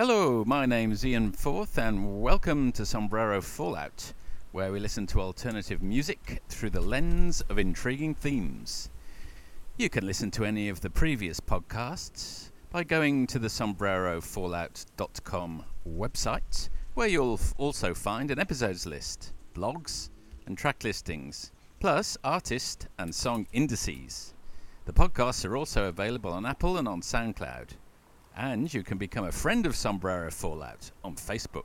Hello, my name's Ian Forth, and welcome to Sombrero Fallout, where we listen to alternative music through the lens of intriguing themes. You can listen to any of the previous podcasts by going to the sombrerofallout.com website, where you'll also find an episodes list, blogs, and track listings, plus artist and song indices. The podcasts are also available on Apple and on SoundCloud. And you can become a friend of Sombrero Fallout on Facebook.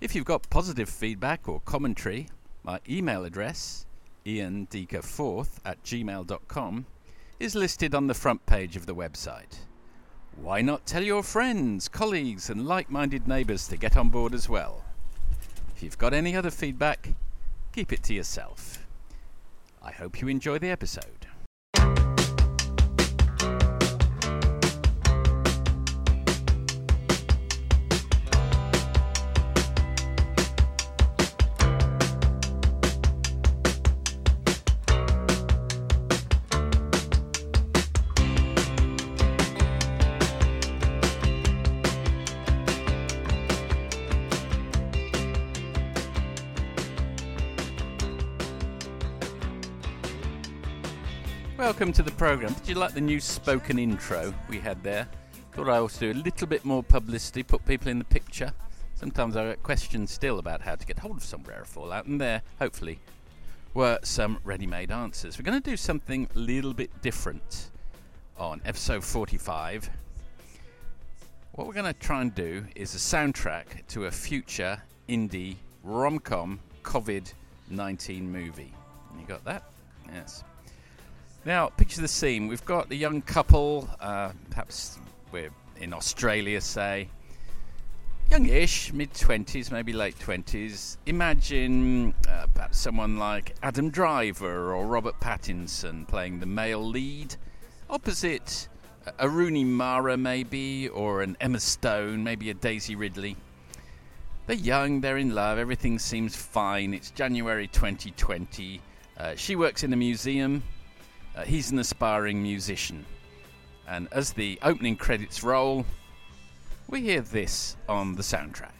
If you've got positive feedback or commentary, my email address, iandeaker4th at gmail.com, is listed on the front page of the website. Why not tell your friends, colleagues, and like minded neighbours to get on board as well? If you've got any other feedback, keep it to yourself. I hope you enjoy the episode. Welcome to the program. Did you like the new spoken intro we had there? Thought I ought to do a little bit more publicity, put people in the picture. Sometimes I get questions still about how to get hold of some Sombrero Fallout, and there, hopefully, were some ready made answers. We're going to do something a little bit different on episode 45. What we're going to try and do is a soundtrack to a future indie rom com COVID 19 movie. You got that? Yes. Now, picture the scene. We've got a young couple, uh, perhaps we're in Australia, say, youngish, mid 20s, maybe late 20s. Imagine uh, perhaps someone like Adam Driver or Robert Pattinson playing the male lead, opposite a Rooney Mara, maybe, or an Emma Stone, maybe a Daisy Ridley. They're young, they're in love, everything seems fine. It's January 2020. Uh, she works in a museum. Uh, he's an aspiring musician. And as the opening credits roll, we hear this on the soundtrack.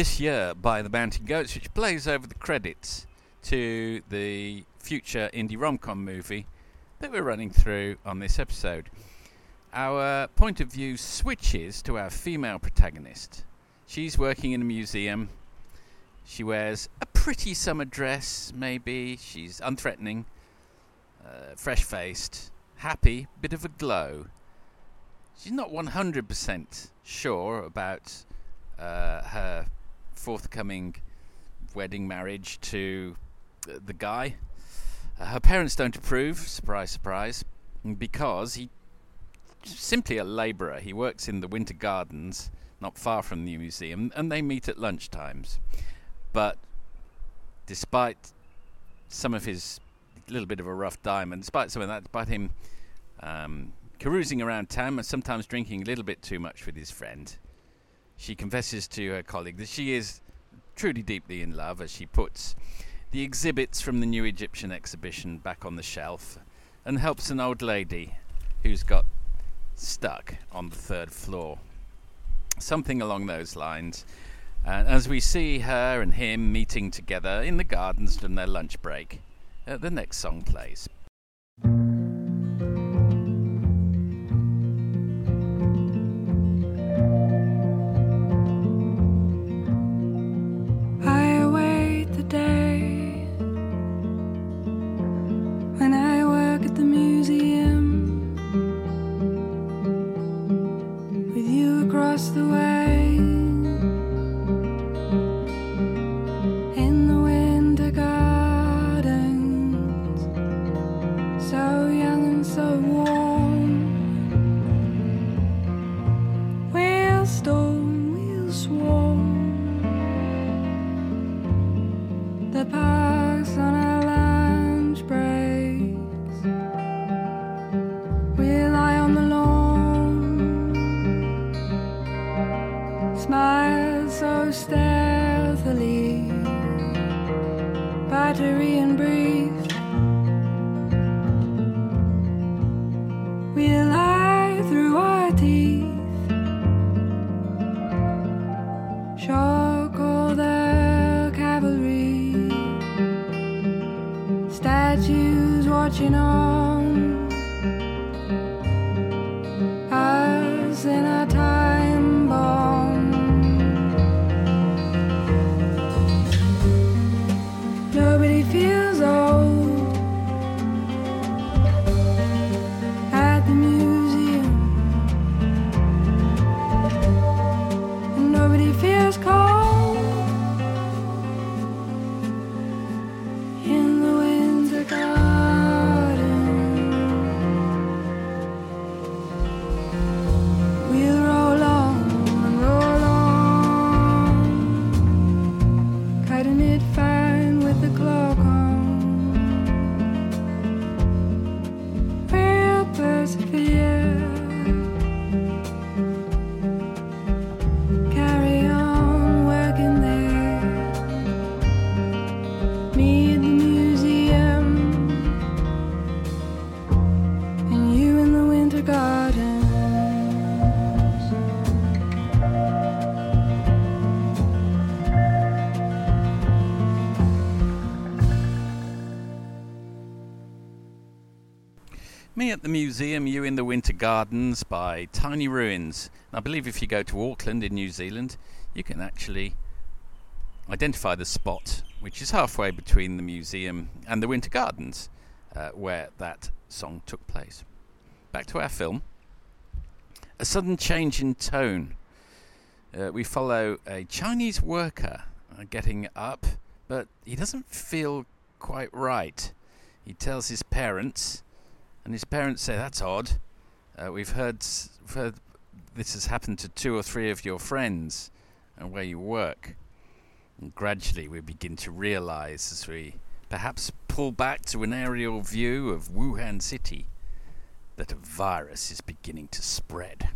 This year by the Mountain Goats, which plays over the credits to the future indie rom com movie that we're running through on this episode. Our point of view switches to our female protagonist. She's working in a museum. She wears a pretty summer dress, maybe. She's unthreatening, uh, fresh faced, happy, bit of a glow. She's not 100% sure about uh, her forthcoming wedding marriage to the guy. Uh, her parents don't approve, surprise, surprise, because he's simply a labourer. He works in the Winter Gardens, not far from the museum, and they meet at lunch times. But despite some of his little bit of a rough diamond, despite some of that, despite him um, carousing around town and sometimes drinking a little bit too much with his friend, she confesses to her colleague that she is truly deeply in love as she puts the exhibits from the new Egyptian exhibition back on the shelf and helps an old lady who's got stuck on the third floor. Something along those lines. And as we see her and him meeting together in the gardens during their lunch break, uh, the next song plays. At the museum, you in the Winter Gardens by Tiny Ruins. I believe if you go to Auckland in New Zealand, you can actually identify the spot, which is halfway between the museum and the Winter Gardens, uh, where that song took place. Back to our film. A sudden change in tone. Uh, we follow a Chinese worker uh, getting up, but he doesn't feel quite right. He tells his parents and his parents say, That's odd. Uh, we've, heard, heard this has happened to two or three of your friends and where you work. And gradually we begin to realize as we perhaps pull back to an aerial view of Wuhan City that a virus is beginning to spread.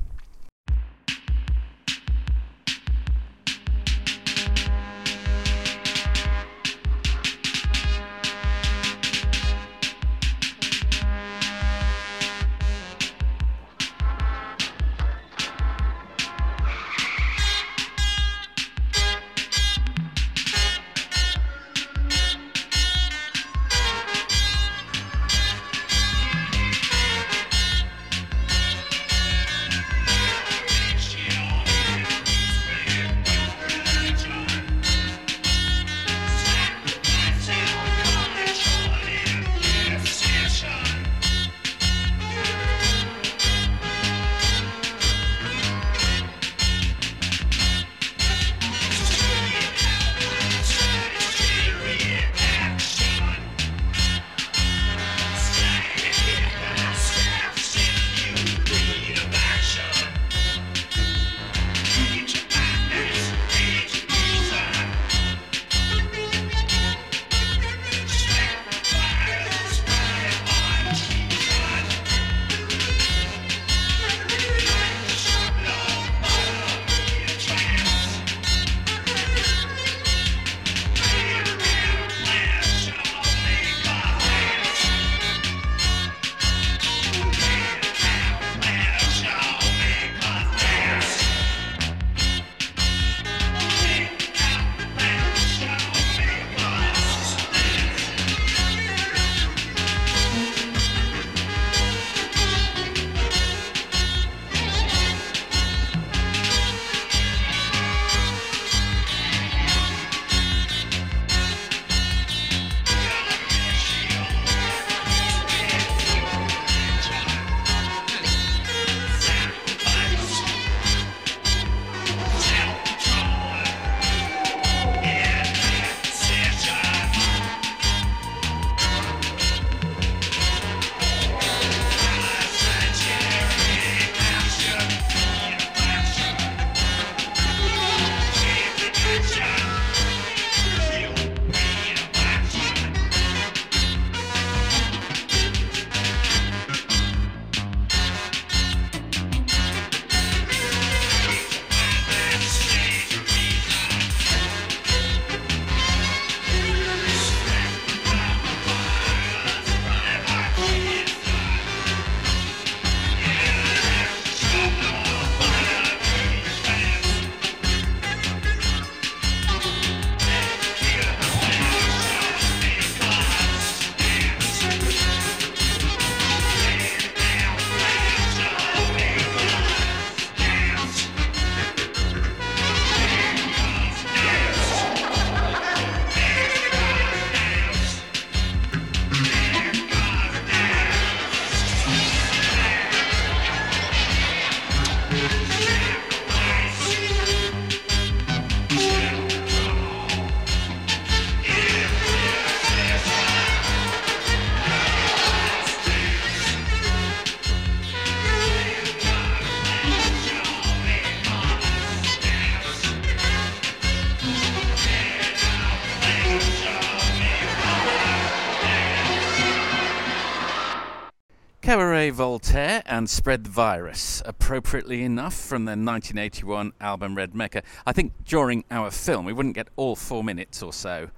And Spread the Virus, appropriately enough, from their 1981 album Red Mecca. I think during our film we wouldn't get all four minutes or so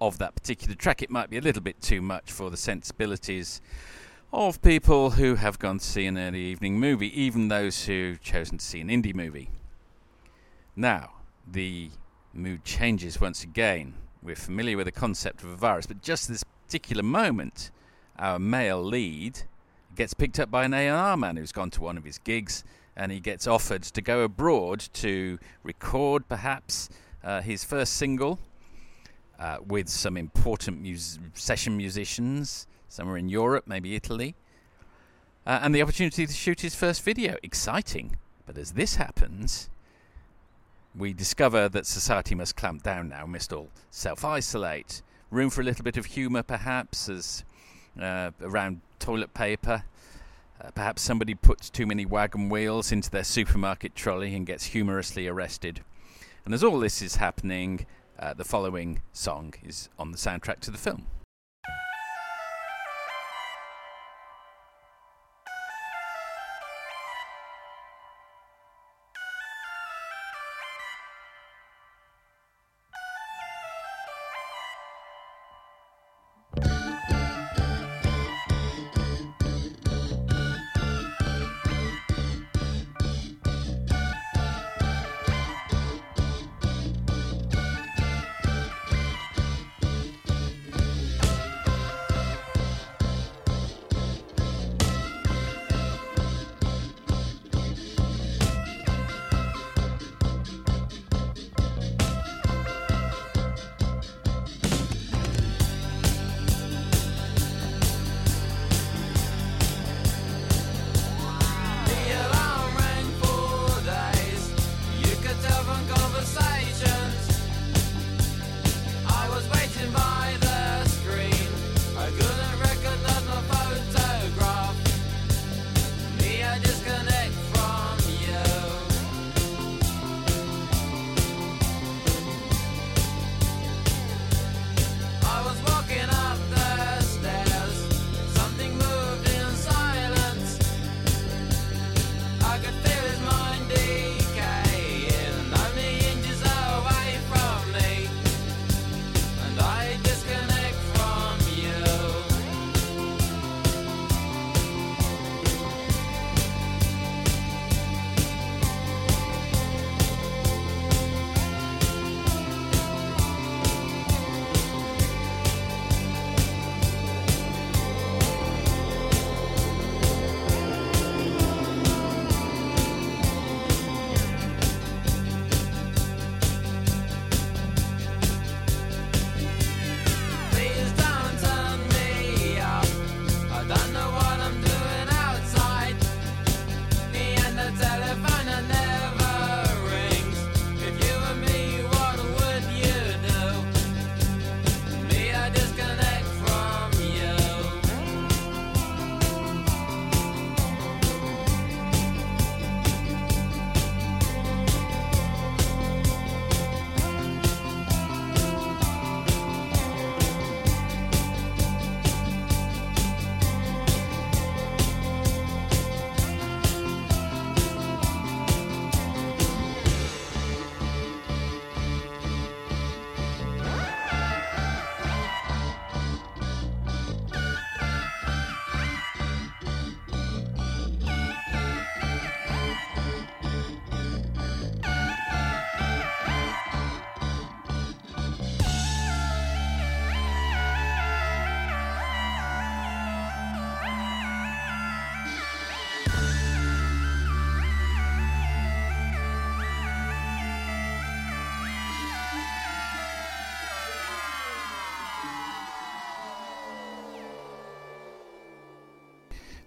of that particular track. It might be a little bit too much for the sensibilities of people who have gone to see an early evening movie, even those who've chosen to see an indie movie. Now, the mood changes once again. We're familiar with the concept of a virus, but just this particular moment, our male lead gets picked up by an A&R man who's gone to one of his gigs and he gets offered to go abroad to record perhaps uh, his first single uh, with some important mus- session musicians somewhere in Europe, maybe Italy, uh, and the opportunity to shoot his first video. Exciting. But as this happens, we discover that society must clamp down now, must all self isolate. Room for a little bit of humour, perhaps, as uh, around toilet paper. Uh, perhaps somebody puts too many wagon wheels into their supermarket trolley and gets humorously arrested. And as all this is happening, uh, the following song is on the soundtrack to the film.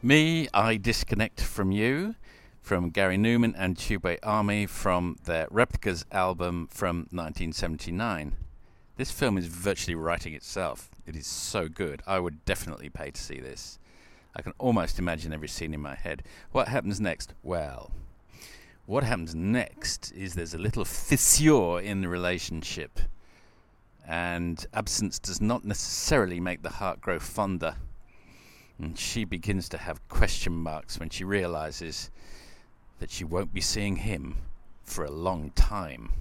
Me, I disconnect from you, from Gary Numan and Tubeway Army from their Replicas album from 1979. This film is virtually writing itself. It is so good. I would definitely pay to see this. I can almost imagine every scene in my head. What happens next? Well, what happens next is there's a little fissure in the relationship, and absence does not necessarily make the heart grow fonder. And she begins to have question marks when she realizes that she won't be seeing him for a long time.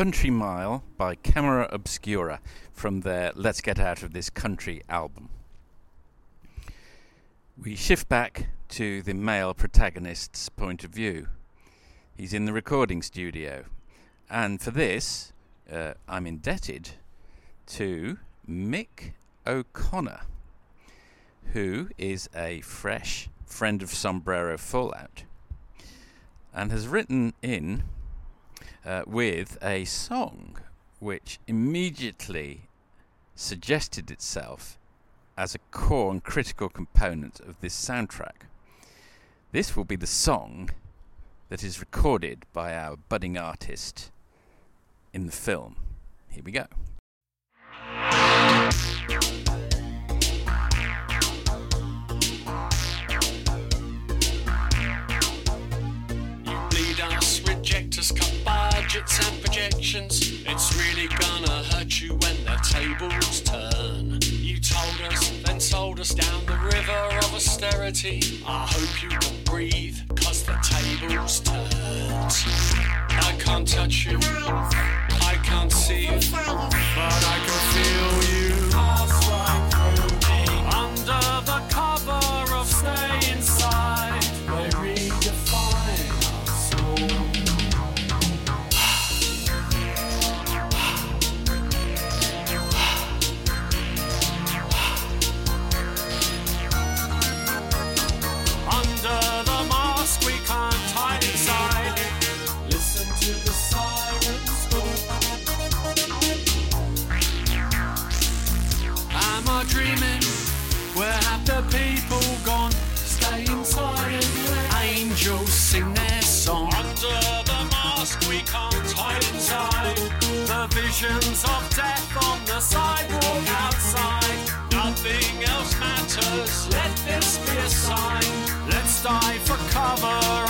Country Mile by Camera Obscura from their Let's Get Out of This Country album. We shift back to the male protagonist's point of view. He's in the recording studio, and for this, uh, I'm indebted to Mick O'Connor, who is a fresh friend of Sombrero Fallout and has written in uh, with a song which immediately suggested itself as a core and critical component of this soundtrack. This will be the song that is recorded by our budding artist in the film. Here we go. It's really gonna hurt you when the tables turn. You told us, then sold us down the river of austerity. I hope you can breathe, cause the tables turned. I can't touch you, I can't see you, but I can feel you. Visions of death on the sidewalk outside. Nothing else matters. Let this be a sign. Let's dive for cover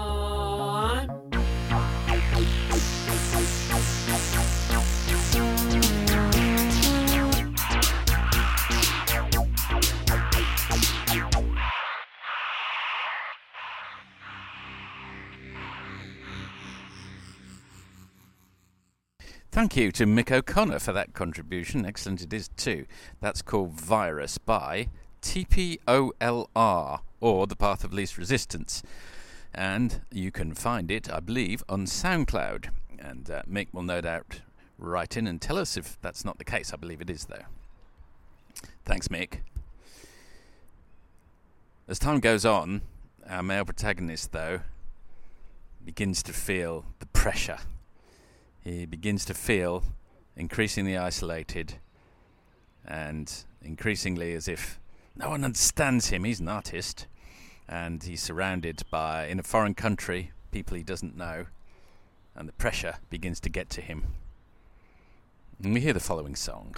Thank you to Mick O'Connor for that contribution. Excellent it is too. That's called Virus by TPOLR, or The Path of Least Resistance. And you can find it, I believe, on SoundCloud. And uh, Mick will no doubt write in and tell us if that's not the case. I believe it is, though. Thanks, Mick. As time goes on, our male protagonist, though, begins to feel the pressure he begins to feel increasingly isolated and increasingly as if no one understands him. He's an artist and he's surrounded by, in a foreign country, people he doesn't know, and the pressure begins to get to him. And we hear the following song.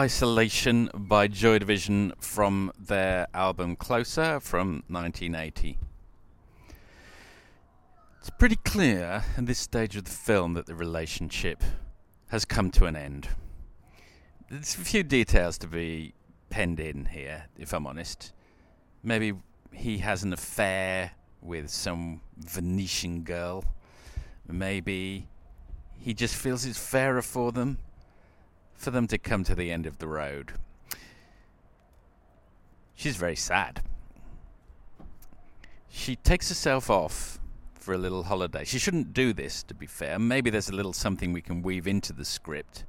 Isolation by Joy Division from their album Closer from 1980. It's pretty clear at this stage of the film that the relationship has come to an end. There's a few details to be penned in here, if I'm honest. Maybe he has an affair with some Venetian girl. Maybe he just feels it's fairer for them for them to come to the end of the road. She's very sad. She takes herself off for a little holiday. She shouldn't do this, to be fair. Maybe there's a little something we can weave into the script.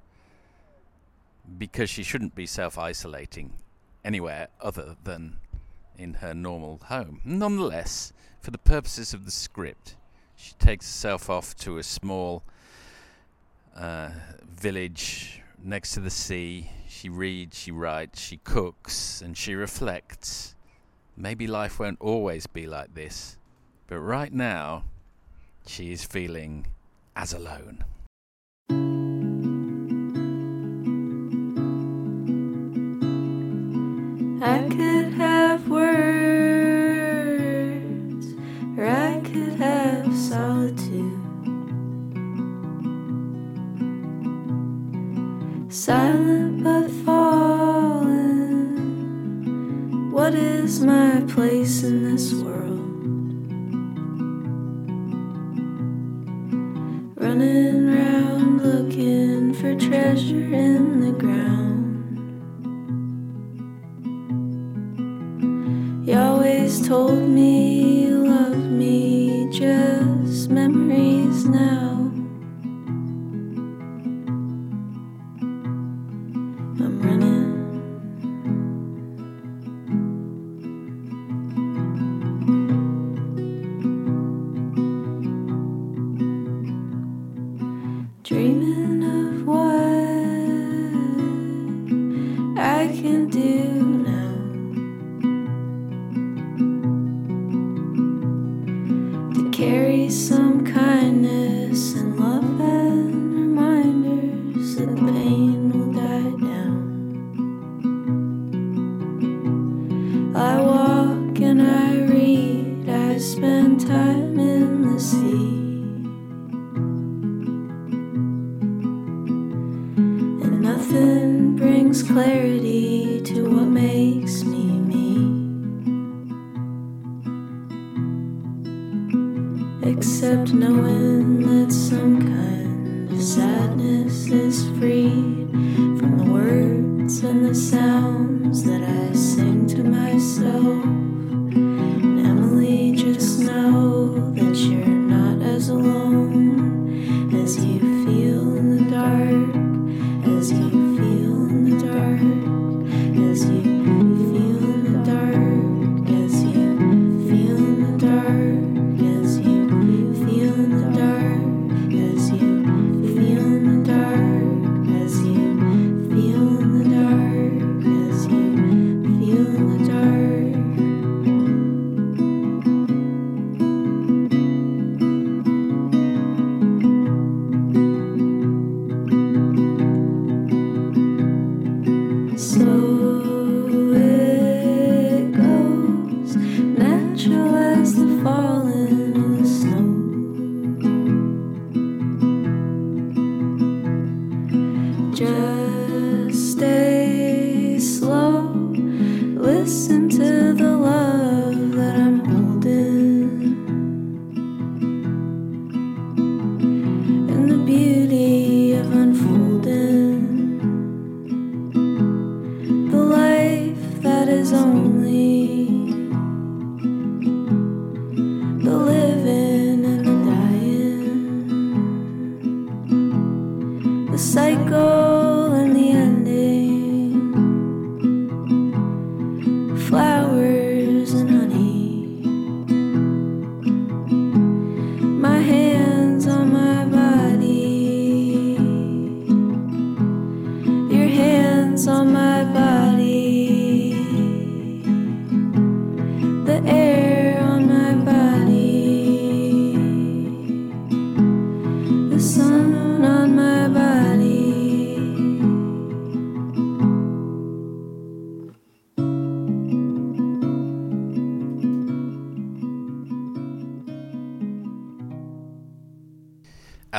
Because she shouldn't be self isolating anywhere other than in her normal home. Nonetheless, for the purposes of the script, she takes herself off to a small uh, village next to the sea. She reads, she writes, she cooks, and she reflects. Maybe life won't always be like this, but right now, she is feeling as alone. Silent but fallen. What is my place in this world?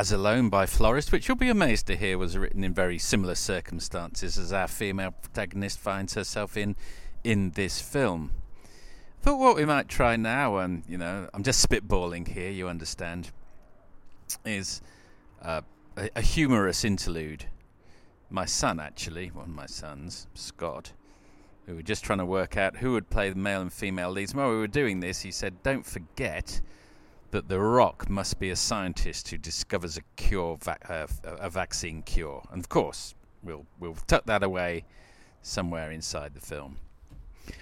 As Alone by Florist, which you'll be amazed to hear was written in very similar circumstances as our female protagonist finds herself in in this film. Thought what we might try now, and you know, I'm just spitballing here, you understand, is uh, a, a humorous interlude. My son, actually, one of my sons, Scott, we were just trying to work out who would play the male and female leads. While we were doing this, he said, Don't forget that The Rock must be a scientist who discovers a cure, uh, a vaccine cure. And of course, we'll, we'll tuck that away somewhere inside the film.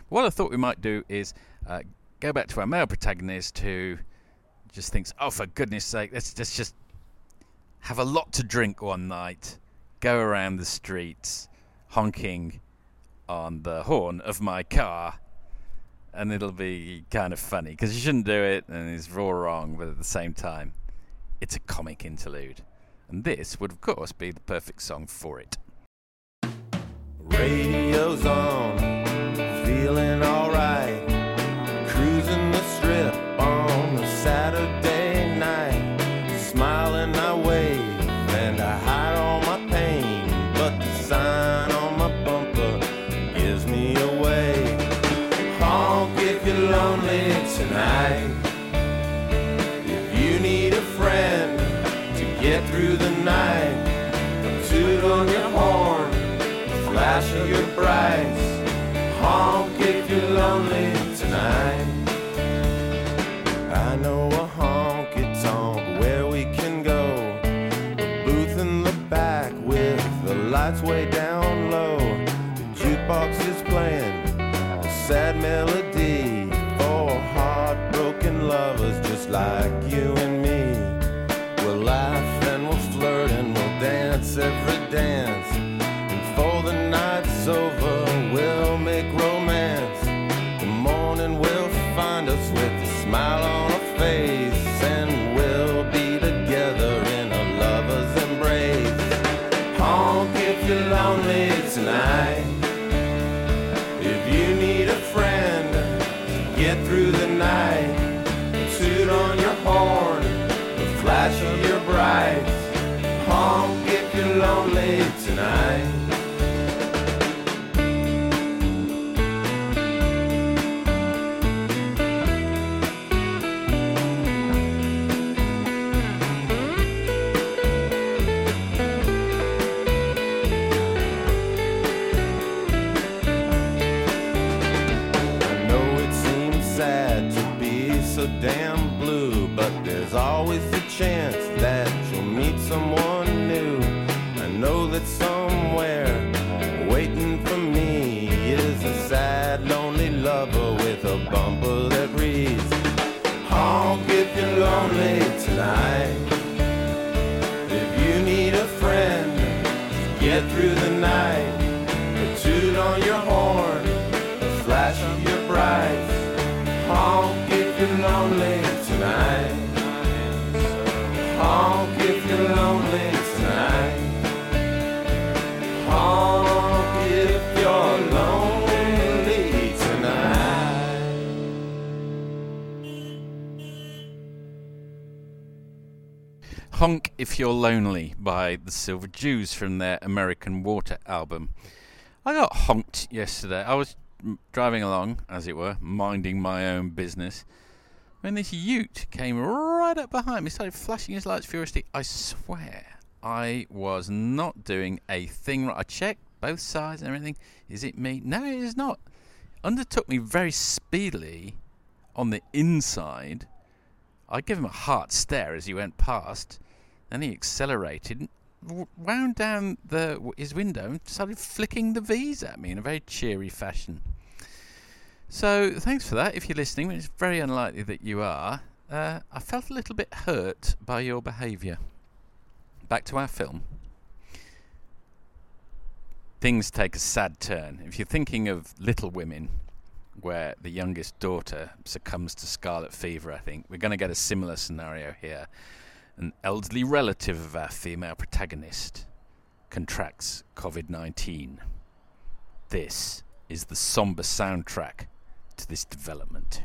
What I thought we might do is uh, go back to our male protagonist who just thinks, oh, for goodness sake, let's just, just have a lot to drink one night, go around the streets honking on the horn of my car, and it'll be kind of funny because you shouldn't do it and it's all wrong, but at the same time, it's a comic interlude. And this would, of course, be the perfect song for it. Radio's on, feeling. Flash If You're Lonely by the Silver Jews from their American Water album. I got honked yesterday. I was driving along, as it were, minding my own business, when this ute came right up behind me, started flashing his lights furiously. I swear I was not doing a thing right. I checked both sides and everything. Is it me? No, it is not. Undertook me very speedily on the inside. I gave him a hard stare as he went past. Then he accelerated, wound down the his window, and started flicking the V's at me in a very cheery fashion. So thanks for that. If you're listening, which is very unlikely that you are, uh, I felt a little bit hurt by your behaviour. Back to our film. Things take a sad turn. If you're thinking of Little Women, where the youngest daughter succumbs to scarlet fever, I think. We're going to get a similar scenario here. An elderly relative of our female protagonist contracts COVID 19. This is the somber soundtrack to this development.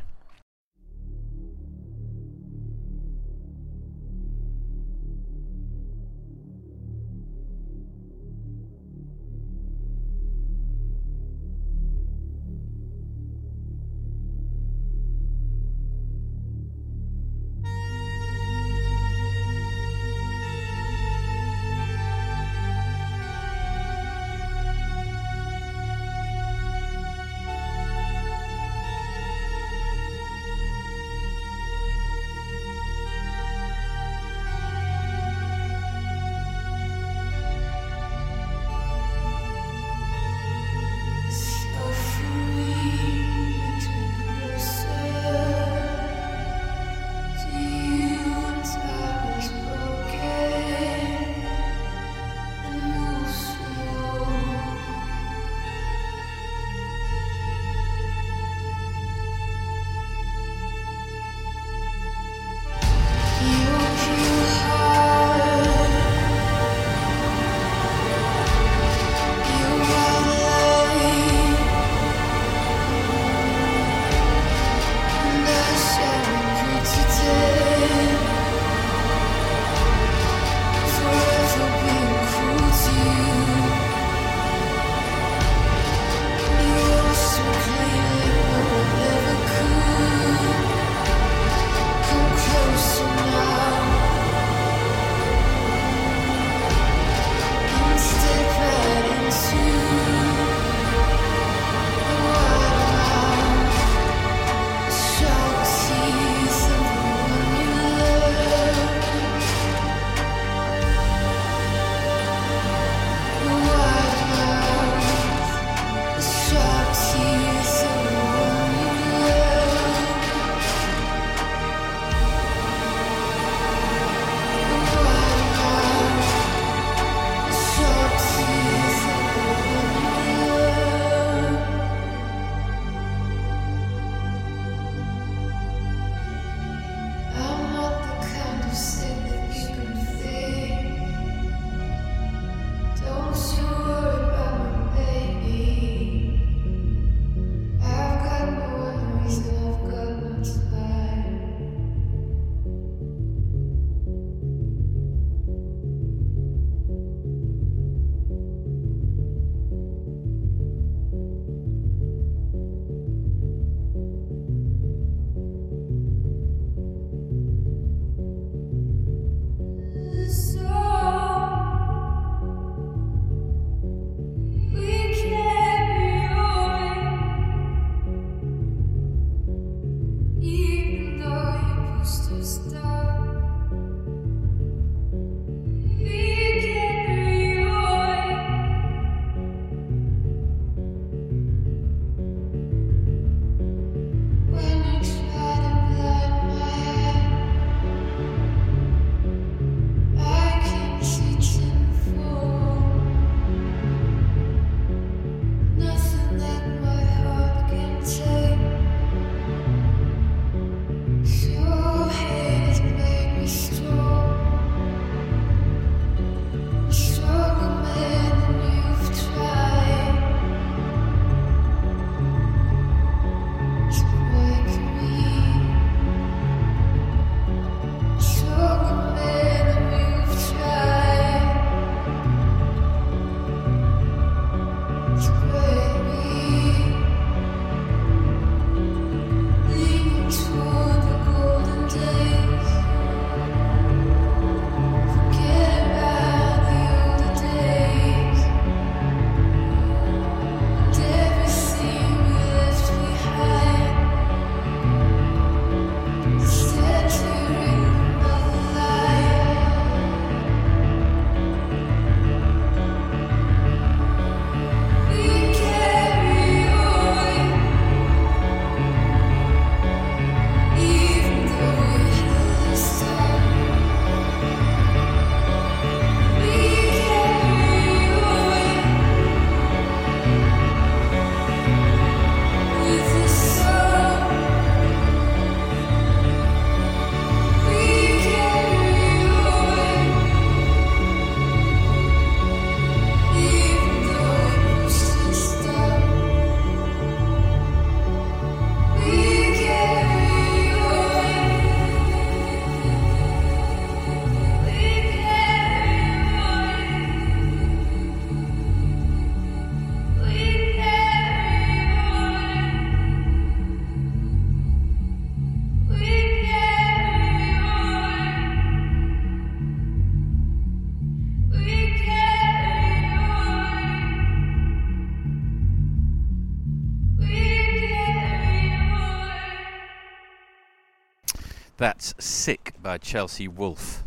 That's Sick by Chelsea Wolfe.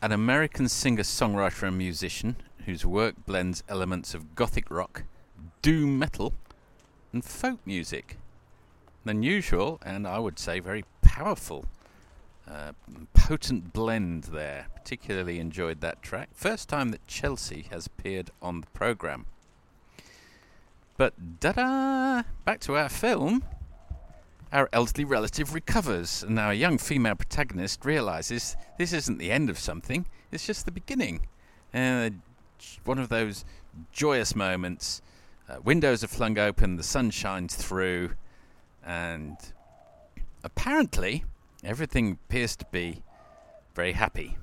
An American singer songwriter and musician whose work blends elements of gothic rock, doom metal, and folk music. An unusual and I would say very powerful, uh, potent blend there. Particularly enjoyed that track. First time that Chelsea has appeared on the programme. But da da! Back to our film. Our elderly relative recovers, and our young female protagonist realizes this isn't the end of something, it's just the beginning. Uh, one of those joyous moments. Uh, windows are flung open, the sun shines through, and apparently everything appears to be very happy.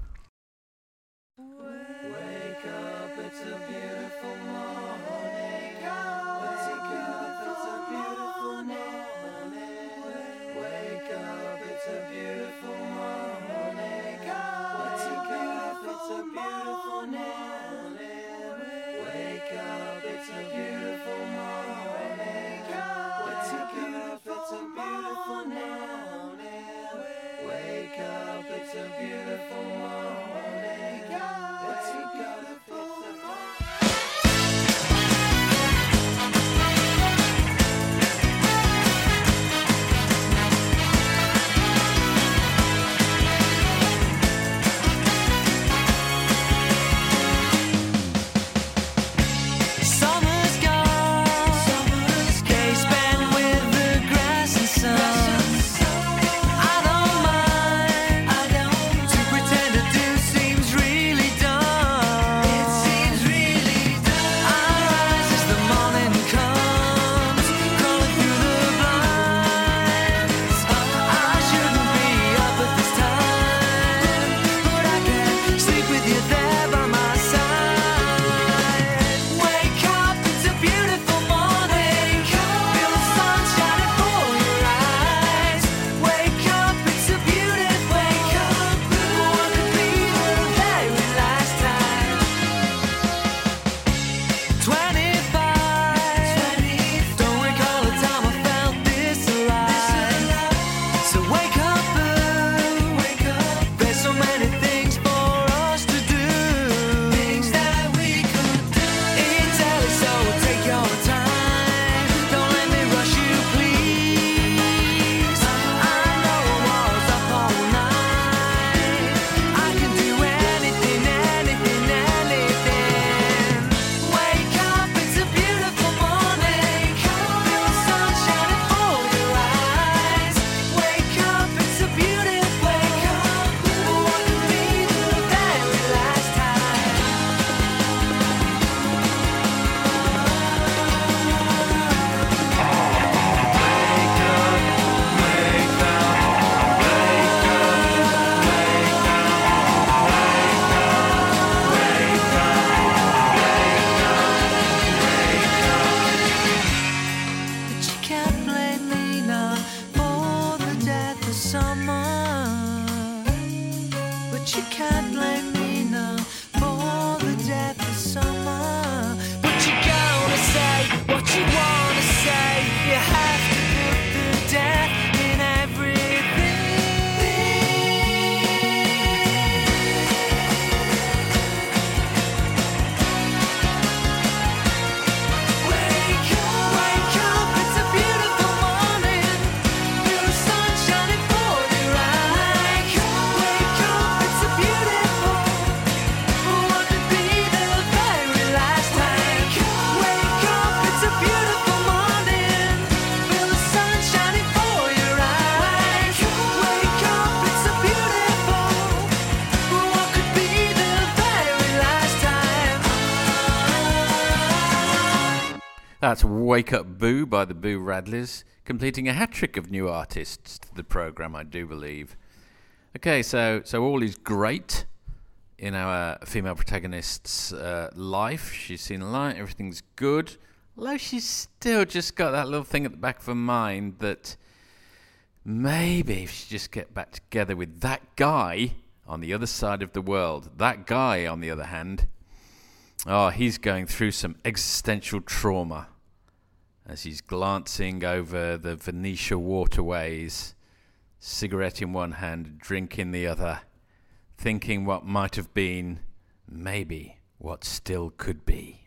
Wake Up Boo by the Boo Radleys, completing a hat trick of new artists to the programme, I do believe. Okay, so so all is great in our female protagonist's uh, life. She's seen light, everything's good. Although she's still just got that little thing at the back of her mind that maybe if she just get back together with that guy on the other side of the world, that guy, on the other hand, oh, he's going through some existential trauma as he's glancing over the Venetia waterways, cigarette in one hand, drink in the other, thinking what might have been, maybe what still could be.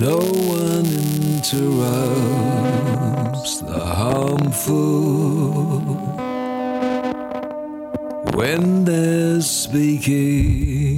No one interrupts the harmful when they're speaking.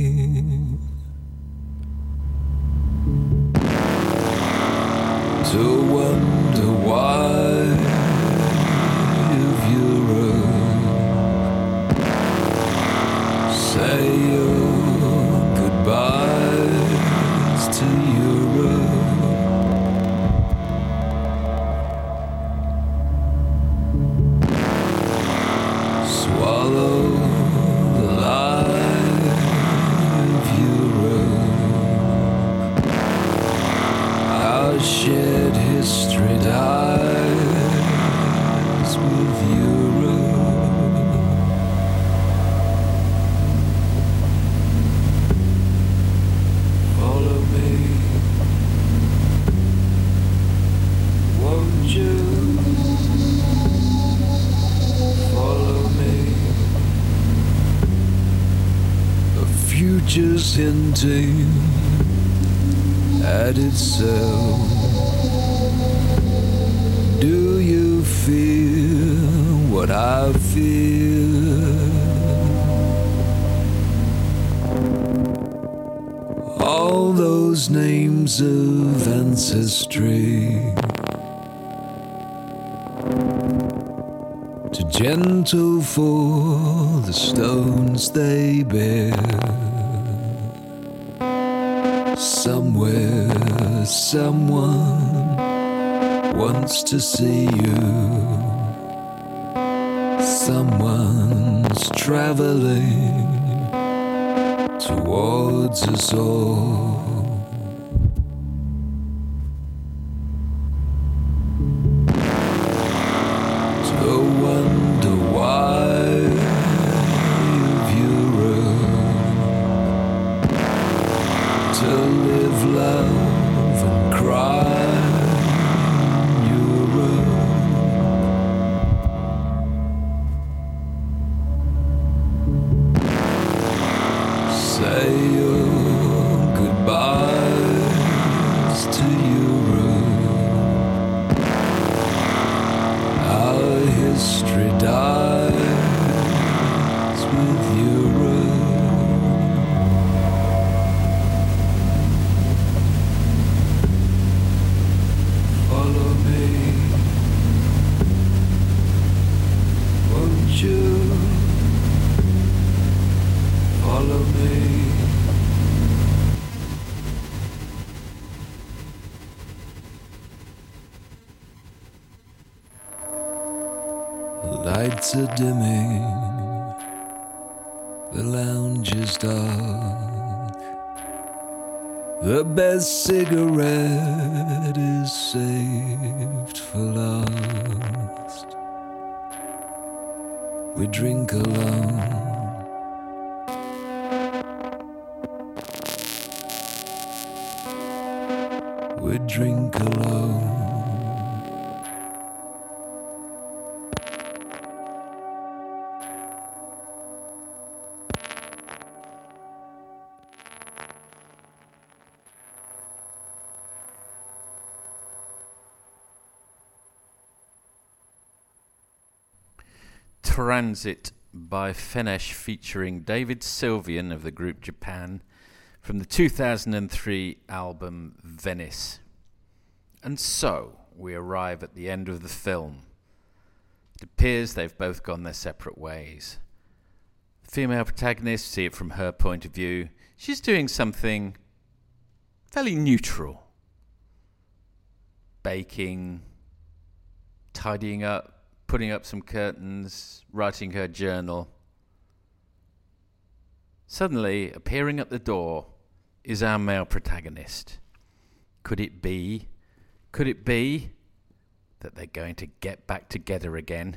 soul. Transit by Fennesz featuring David Sylvian of the group Japan from the 2003 album Venice. And so we arrive at the end of the film. It appears they've both gone their separate ways. The female protagonist, see it from her point of view, she's doing something fairly neutral baking, tidying up putting up some curtains, writing her journal. Suddenly, appearing at the door is our male protagonist. Could it be? Could it be that they're going to get back together again?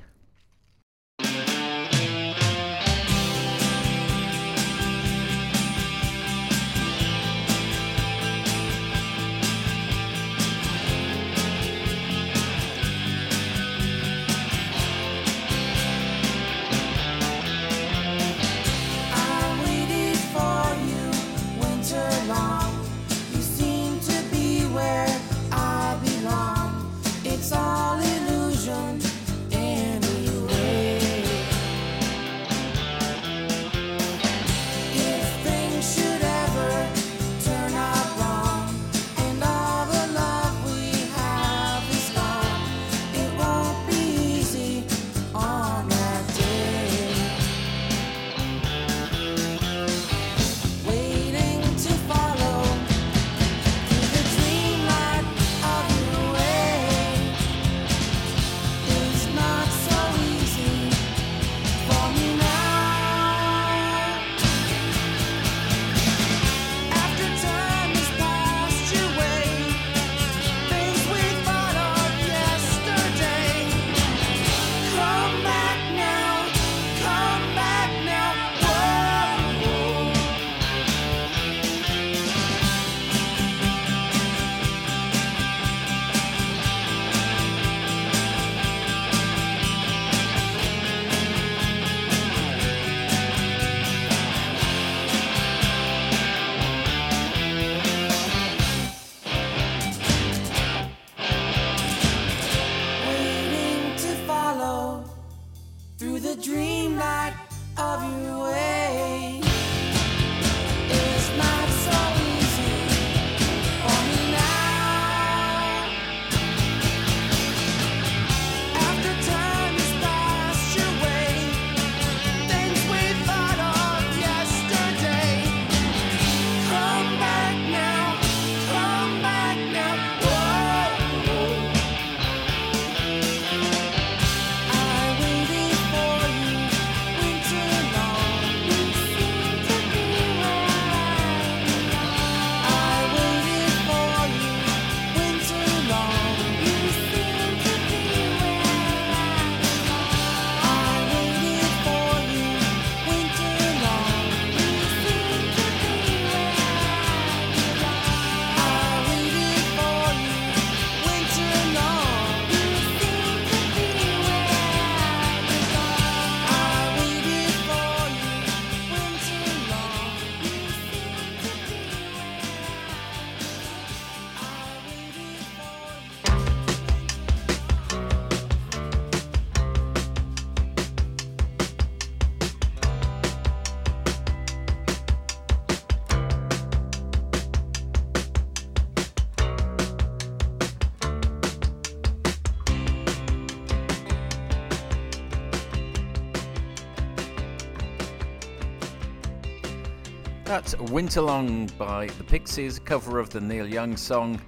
Winterlong by the Pixies, cover of the Neil Young song,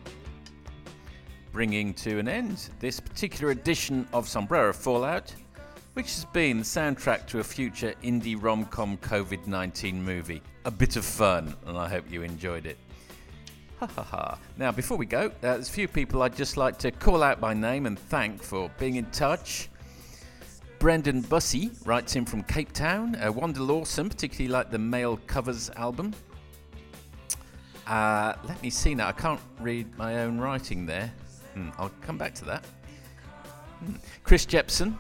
bringing to an end this particular edition of Sombrero Fallout, which has been the soundtrack to a future indie rom com COVID 19 movie. A bit of fun, and I hope you enjoyed it. Ha ha ha. Now, before we go, uh, there's a few people I'd just like to call out by name and thank for being in touch. Brendan Bussey writes in from Cape Town. Uh, Wanda Lawson, particularly like the Male Covers album. Uh, let me see now. I can't read my own writing there. Hmm, I'll come back to that. Hmm. Chris Jepson,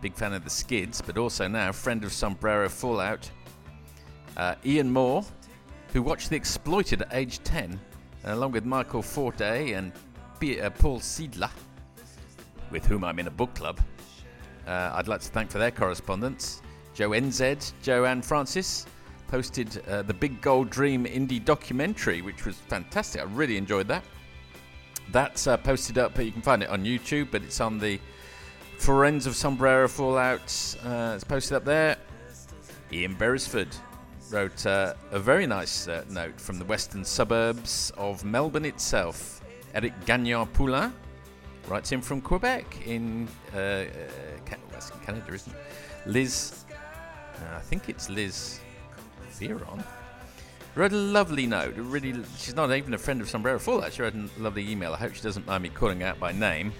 big fan of the Skids, but also now friend of Sombrero Fallout. Uh, Ian Moore, who watched The Exploited at age 10, uh, along with Michael Forte and uh, Paul Siedler, with whom I'm in a book club. Uh, I'd like to thank for their correspondence. Joe NZ, Joanne Francis posted uh, the Big Gold Dream indie documentary, which was fantastic. I really enjoyed that. That's uh, posted up. but You can find it on YouTube, but it's on the Friends of Sombrero Fallout. Uh, it's posted up there. Ian Beresford wrote uh, a very nice uh, note from the western suburbs of Melbourne itself. Eric Gagnon Poulain writes in from Quebec in uh, uh, Ca- Canada, isn't it? Liz, uh, I think it's Liz Veron. Wrote a lovely note. Really, she's not even a friend of Sombrero Fallout. She wrote a lovely email. I hope she doesn't mind me calling out by name.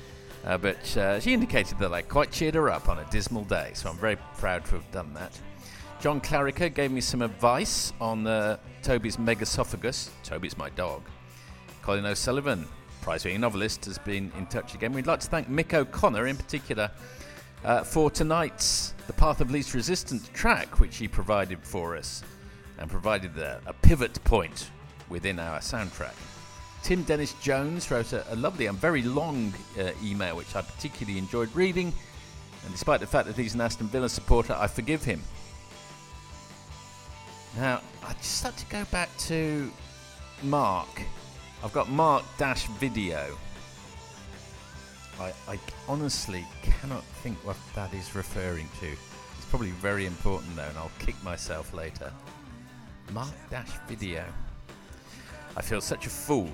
Uh, but uh, she indicated that I quite cheered her up on a dismal day, so I'm very proud to have done that. John Clarica gave me some advice on uh, Toby's Megaesophagus. Toby's my dog. Colin O'Sullivan, prize winning novelist, has been in touch again. We'd like to thank Mick O'Connor in particular uh, for tonight's The Path of Least Resistance track, which he provided for us and provided a, a pivot point within our soundtrack. Tim Dennis Jones wrote a, a lovely and very long uh, email, which I particularly enjoyed reading. And despite the fact that he's an Aston Villa supporter, I forgive him. Now, I just had to go back to Mark. I've got Mark Dash Video. I, I honestly cannot think what that is referring to. It's probably very important though, and I'll kick myself later. Mark Dash Video. I feel such a fool.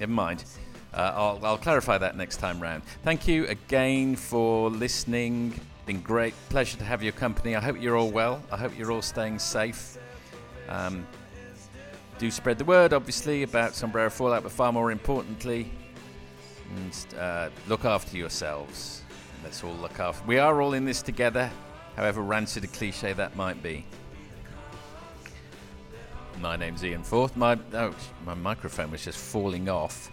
Never mind. Uh, I'll, I'll clarify that next time round. Thank you again for listening. Been great. Pleasure to have your company. I hope you're all well. I hope you're all staying safe. Um, do spread the word, obviously, about Sombrero Fallout, but far more importantly, uh, look after yourselves. Let's all look after. We are all in this together, however rancid a cliche that might be. My name's Ian Forth. My oh, my microphone was just falling off.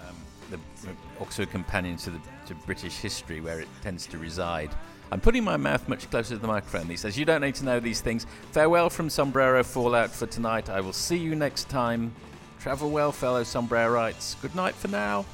Um, the, the Oxford Companion to the to British history, where it tends to reside. I'm putting my mouth much closer to the microphone. He says, "You don't need to know these things." Farewell from Sombrero Fallout for tonight. I will see you next time. Travel well, fellow Sombrerites. Good night for now.